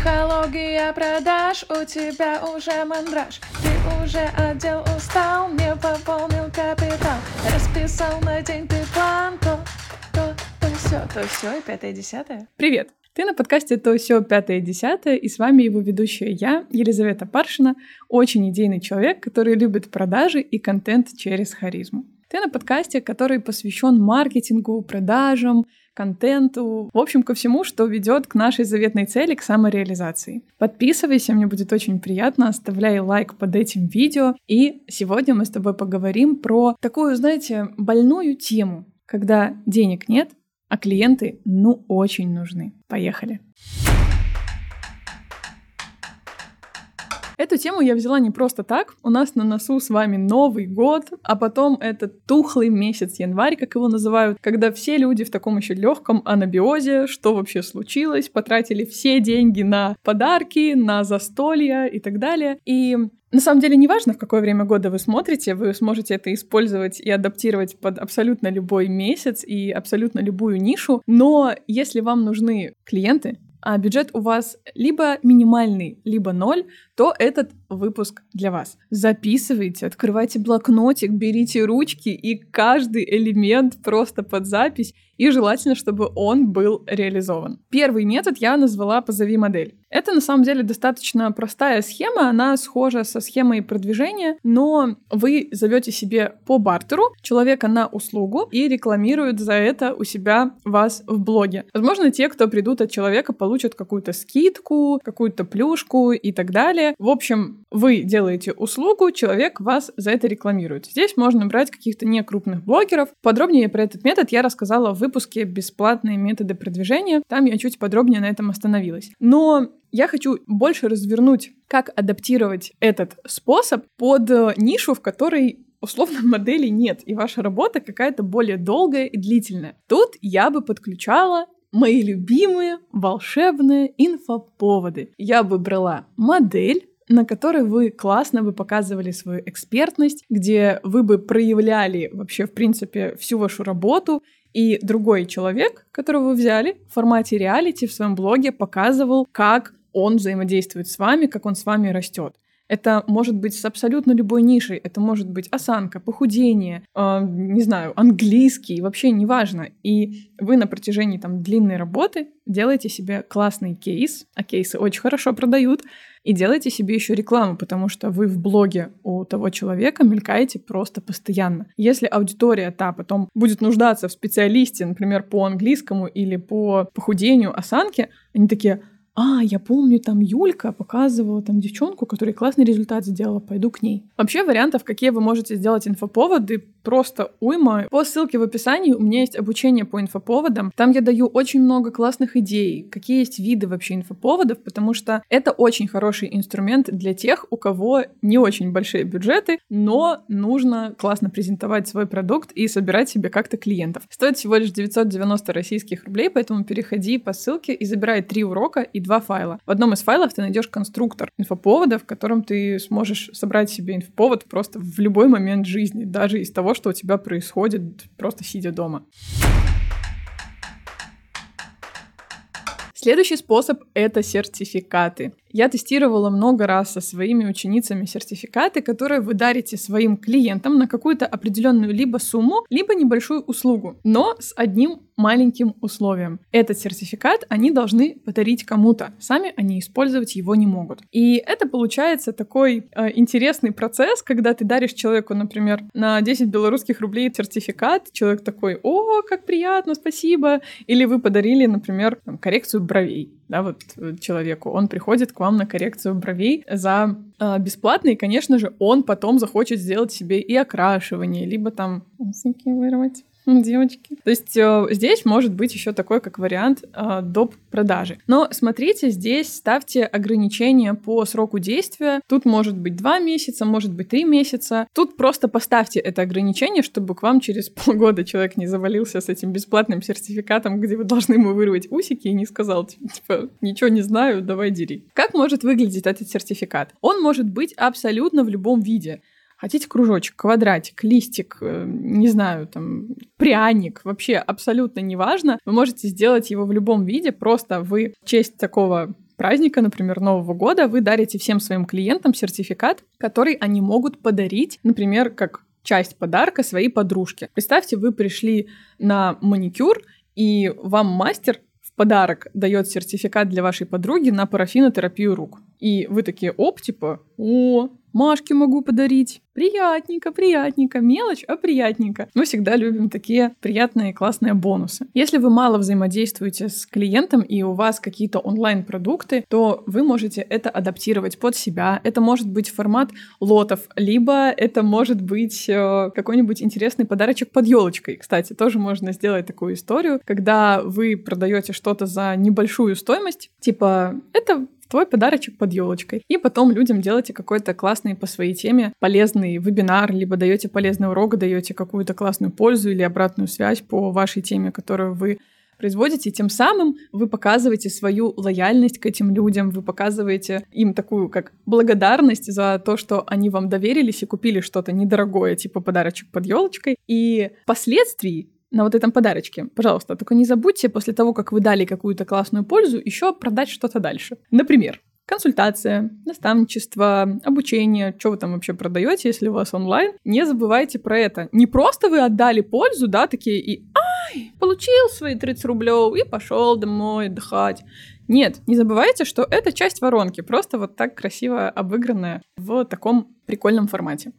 Психология продаж, у тебя уже мандраж Ты уже отдел устал, не пополнил капитал Расписал на день ты план, то, то, то все, то все и пятое, десятое Привет! Ты на подкасте «То все пятое десятое» и с вами его ведущая я, Елизавета Паршина, очень идейный человек, который любит продажи и контент через харизму. Ты на подкасте, который посвящен маркетингу, продажам, контенту, в общем, ко всему, что ведет к нашей заветной цели, к самореализации. Подписывайся, мне будет очень приятно, оставляй лайк под этим видео. И сегодня мы с тобой поговорим про такую, знаете, больную тему, когда денег нет, а клиенты, ну, очень нужны. Поехали! Эту тему я взяла не просто так. У нас на носу с вами Новый год, а потом этот тухлый месяц январь, как его называют, когда все люди в таком еще легком анабиозе, что вообще случилось, потратили все деньги на подарки, на застолья и так далее. И на самом деле, неважно, в какое время года вы смотрите, вы сможете это использовать и адаптировать под абсолютно любой месяц и абсолютно любую нишу. Но если вам нужны клиенты, а бюджет у вас либо минимальный, либо ноль, то этот выпуск для вас. Записывайте, открывайте блокнотик, берите ручки и каждый элемент просто под запись, и желательно, чтобы он был реализован. Первый метод я назвала «позови модель». Это на самом деле достаточно простая схема, она схожа со схемой продвижения, но вы зовете себе по бартеру человека на услугу и рекламируют за это у себя вас в блоге. Возможно, те, кто придут от человека, получат какую-то скидку, какую-то плюшку и так далее. В общем, вы делаете услугу, человек вас за это рекламирует. Здесь можно брать каких-то некрупных блогеров. Подробнее про этот метод я рассказала в выпуске «Бесплатные методы продвижения». Там я чуть подробнее на этом остановилась. Но я хочу больше развернуть, как адаптировать этот способ под э, нишу, в которой условно модели нет, и ваша работа какая-то более долгая и длительная. Тут я бы подключала мои любимые волшебные инфоповоды. Я бы брала модель, на которой вы классно бы показывали свою экспертность, где вы бы проявляли вообще, в принципе, всю вашу работу, и другой человек, которого вы взяли, в формате реалити в своем блоге показывал, как он взаимодействует с вами, как он с вами растет. Это может быть с абсолютно любой нишей. Это может быть осанка, похудение, э, не знаю, английский, вообще неважно. И вы на протяжении там длинной работы делаете себе классный кейс, а кейсы очень хорошо продают, и делайте себе еще рекламу, потому что вы в блоге у того человека мелькаете просто постоянно. Если аудитория та потом будет нуждаться в специалисте, например, по английскому или по похудению осанки, они такие, а, я помню, там Юлька показывала там девчонку, которая классный результат сделала, пойду к ней. Вообще вариантов, какие вы можете сделать инфоповоды, просто уйма. По ссылке в описании у меня есть обучение по инфоповодам. Там я даю очень много классных идей, какие есть виды вообще инфоповодов, потому что это очень хороший инструмент для тех, у кого не очень большие бюджеты, но нужно классно презентовать свой продукт и собирать себе как-то клиентов. Стоит всего лишь 990 российских рублей, поэтому переходи по ссылке и забирай три урока и два файла. В одном из файлов ты найдешь конструктор инфоповода, в котором ты сможешь собрать себе инфоповод просто в любой момент жизни, даже из того, что у тебя происходит просто сидя дома. Следующий способ — это сертификаты. Я тестировала много раз со своими ученицами сертификаты, которые вы дарите своим клиентам на какую-то определенную либо сумму, либо небольшую услугу, но с одним маленьким условием. Этот сертификат они должны подарить кому-то, сами они использовать его не могут. И это получается такой э, интересный процесс, когда ты даришь человеку, например, на 10 белорусских рублей сертификат, человек такой, о, как приятно, спасибо, или вы подарили, например, там, коррекцию бровей, да, вот э, человеку, он приходит к вам на коррекцию бровей за э, бесплатно, и, конечно же, он потом захочет сделать себе и окрашивание, либо там вырвать девочки. То есть э, здесь может быть еще такой как вариант э, доп. продажи. Но смотрите, здесь ставьте ограничения по сроку действия. Тут может быть два месяца, может быть три месяца. Тут просто поставьте это ограничение, чтобы к вам через полгода человек не завалился с этим бесплатным сертификатом, где вы должны ему вырвать усики и не сказал, типа, ничего не знаю, давай дери. Как может выглядеть этот сертификат? Он может быть абсолютно в любом виде. Хотите кружочек, квадратик, листик, э, не знаю, там, пряник, вообще абсолютно неважно. Вы можете сделать его в любом виде, просто вы в честь такого праздника, например, Нового года, вы дарите всем своим клиентам сертификат, который они могут подарить, например, как часть подарка своей подружке. Представьте, вы пришли на маникюр, и вам мастер в подарок дает сертификат для вашей подруги на парафинотерапию рук. И вы такие, оп, типа, о, Машке могу подарить. Приятненько, приятненько. Мелочь, а приятненько. Мы всегда любим такие приятные классные бонусы. Если вы мало взаимодействуете с клиентом и у вас какие-то онлайн-продукты, то вы можете это адаптировать под себя. Это может быть формат лотов, либо это может быть э, какой-нибудь интересный подарочек под елочкой. Кстати, тоже можно сделать такую историю, когда вы продаете что-то за небольшую стоимость, типа это твой подарочек под елочкой. И потом людям делаете какой-то классный по своей теме полезный вебинар, либо даете полезный урок, даете какую-то классную пользу или обратную связь по вашей теме, которую вы производите, тем самым вы показываете свою лояльность к этим людям, вы показываете им такую как благодарность за то, что они вам доверились и купили что-то недорогое, типа подарочек под елочкой. И впоследствии на вот этом подарочке. Пожалуйста, только не забудьте после того, как вы дали какую-то классную пользу, еще продать что-то дальше. Например, консультация, наставничество, обучение, что вы там вообще продаете, если у вас онлайн. Не забывайте про это. Не просто вы отдали пользу, да, такие и ай, получил свои 30 рублев и пошел домой отдыхать. Нет, не забывайте, что это часть воронки, просто вот так красиво обыгранная в таком прикольном формате.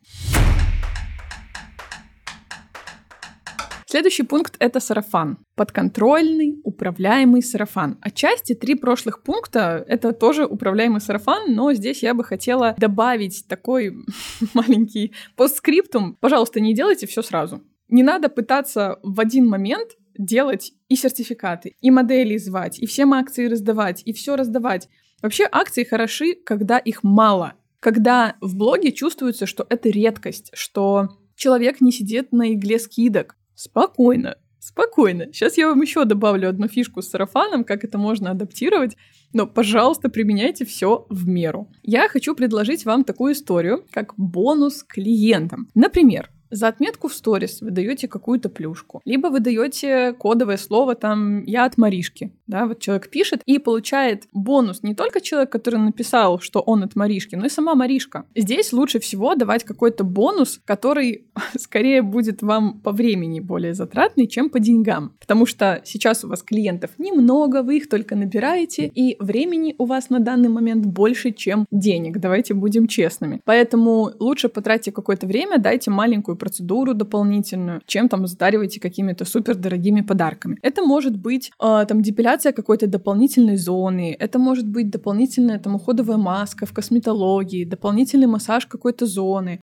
Следующий пункт — это сарафан. Подконтрольный, управляемый сарафан. Отчасти три прошлых пункта — это тоже управляемый сарафан, но здесь я бы хотела добавить такой маленький постскриптум. Пожалуйста, не делайте все сразу. Не надо пытаться в один момент делать и сертификаты, и модели звать, и всем акции раздавать, и все раздавать. Вообще акции хороши, когда их мало. Когда в блоге чувствуется, что это редкость, что человек не сидит на игле скидок, Спокойно, спокойно. Сейчас я вам еще добавлю одну фишку с сарафаном, как это можно адаптировать. Но, пожалуйста, применяйте все в меру. Я хочу предложить вам такую историю, как бонус клиентам. Например, за отметку в сторис вы даете какую-то плюшку. Либо вы даете кодовое слово там «я от Маришки». Да, вот человек пишет и получает бонус не только человек, который написал, что он от Маришки, но и сама Маришка. Здесь лучше всего давать какой-то бонус, который скорее будет вам по времени более затратный, чем по деньгам. Потому что сейчас у вас клиентов немного, вы их только набираете, и времени у вас на данный момент больше, чем денег. Давайте будем честными. Поэтому лучше потратьте какое-то время, дайте маленькую процедуру дополнительную, чем там задариваете какими-то супер дорогими подарками. Это может быть э, там депиляция какой-то дополнительной зоны, это может быть дополнительная там уходовая маска в косметологии, дополнительный массаж какой-то зоны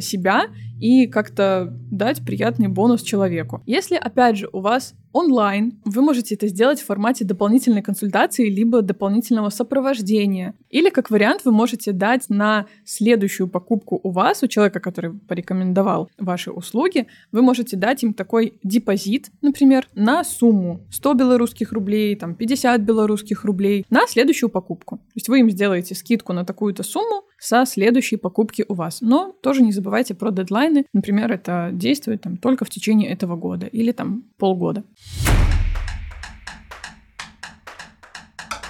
себя и как-то дать приятный бонус человеку. Если, опять же, у вас онлайн. Вы можете это сделать в формате дополнительной консультации либо дополнительного сопровождения. Или, как вариант, вы можете дать на следующую покупку у вас, у человека, который порекомендовал ваши услуги, вы можете дать им такой депозит, например, на сумму 100 белорусских рублей, там 50 белорусских рублей на следующую покупку. То есть вы им сделаете скидку на такую-то сумму со следующей покупки у вас. Но тоже не забывайте про дедлайны. Например, это действует там только в течение этого года или там полгода.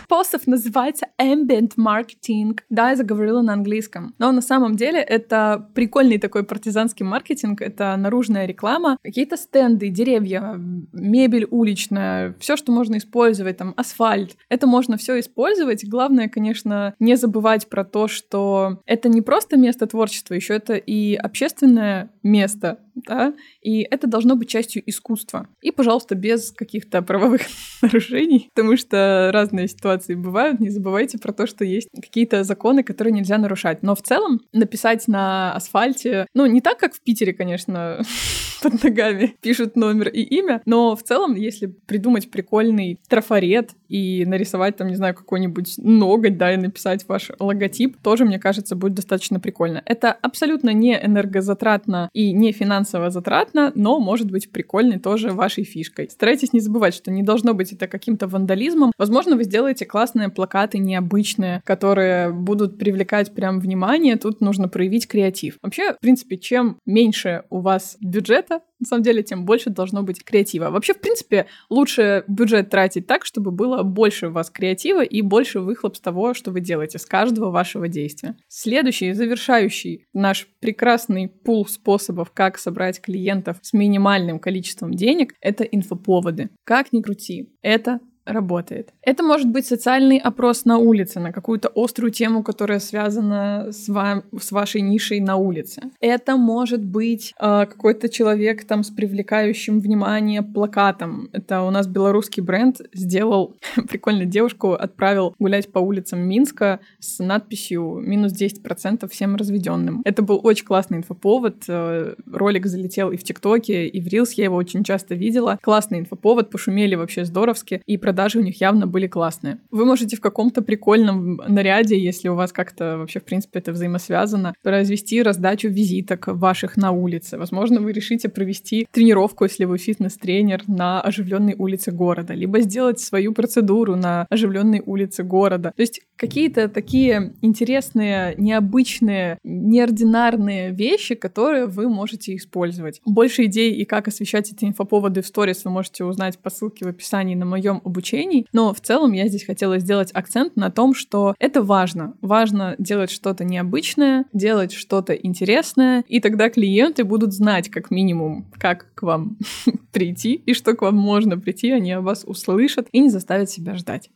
Способ называется ambient marketing. Да, я заговорила на английском. Но на самом деле это прикольный такой партизанский маркетинг. Это наружная реклама, какие-то стенды, деревья, мебель уличная, все, что можно использовать, там, асфальт. Это можно все использовать. Главное, конечно, не забывать про то, что это не просто место творчества, еще это и общественное место, да, и это должно быть частью искусства. И, пожалуйста, без каких-то правовых нарушений, потому что разные ситуации бывают, не забывайте про то, что есть какие-то законы, которые нельзя нарушать. Но в целом написать на асфальте, ну, не так, как в Питере, конечно, под ногами пишут номер и имя, но в целом, если придумать прикольный трафарет и нарисовать там, не знаю, какой-нибудь ноготь, да, и написать ваш логотип, тоже, мне кажется, будет достаточно прикольно. Это абсолютно не энергозатратно и не финансово затратно, но может быть прикольной тоже вашей фишкой. Старайтесь не забывать, что не должно быть это каким-то вандализмом. Возможно, вы сделаете классные плакаты необычные, которые будут привлекать прям внимание. Тут нужно проявить креатив. Вообще, в принципе, чем меньше у вас бюджет, бюджета, на самом деле, тем больше должно быть креатива. Вообще, в принципе, лучше бюджет тратить так, чтобы было больше у вас креатива и больше выхлоп с того, что вы делаете, с каждого вашего действия. Следующий, завершающий наш прекрасный пул способов, как собрать клиентов с минимальным количеством денег, это инфоповоды. Как ни крути, это работает. Это может быть социальный опрос на улице, на какую-то острую тему, которая связана с, вам, с вашей нишей на улице. Это может быть э, какой-то человек там с привлекающим внимание плакатом. Это у нас белорусский бренд сделал прикольную девушку, отправил гулять по улицам Минска с надписью «минус 10% всем разведенным». Это был очень классный инфоповод. Э, ролик залетел и в ТикТоке, и в Рилс, я его очень часто видела. Классный инфоповод, пошумели вообще здоровски, и продажи продажи у них явно были классные. Вы можете в каком-то прикольном наряде, если у вас как-то вообще, в принципе, это взаимосвязано, произвести раздачу визиток ваших на улице. Возможно, вы решите провести тренировку, если вы фитнес-тренер, на оживленной улице города, либо сделать свою процедуру на оживленной улице города. То есть какие-то такие интересные, необычные, неординарные вещи, которые вы можете использовать. Больше идей и как освещать эти инфоповоды в сторис вы можете узнать по ссылке в описании на моем обучении но в целом я здесь хотела сделать акцент на том, что это важно. Важно делать что-то необычное, делать что-то интересное, и тогда клиенты будут знать как минимум, как к вам прийти и что к вам можно прийти, они о вас услышат и не заставят себя ждать.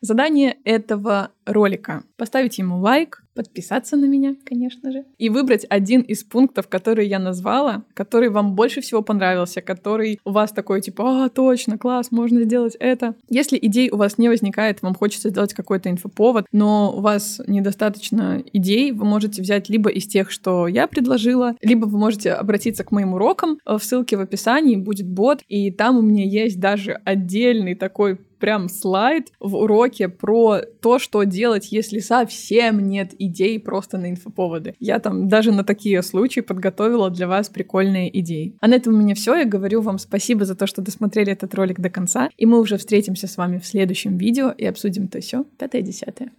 Задание этого ролика. Поставить ему лайк, подписаться на меня, конечно же, и выбрать один из пунктов, которые я назвала, который вам больше всего понравился, который у вас такой типа, а, точно, класс, можно сделать это. Если идей у вас не возникает, вам хочется сделать какой-то инфоповод, но у вас недостаточно идей, вы можете взять либо из тех, что я предложила, либо вы можете обратиться к моим урокам. В ссылке в описании будет бот, и там у меня есть даже отдельный такой прям слайд в уроке про то, что делать, если совсем нет идей просто на инфоповоды. Я там даже на такие случаи подготовила для вас прикольные идеи. А на этом у меня все. Я говорю вам спасибо за то, что досмотрели этот ролик до конца. И мы уже встретимся с вами в следующем видео и обсудим то все пятое-десятое.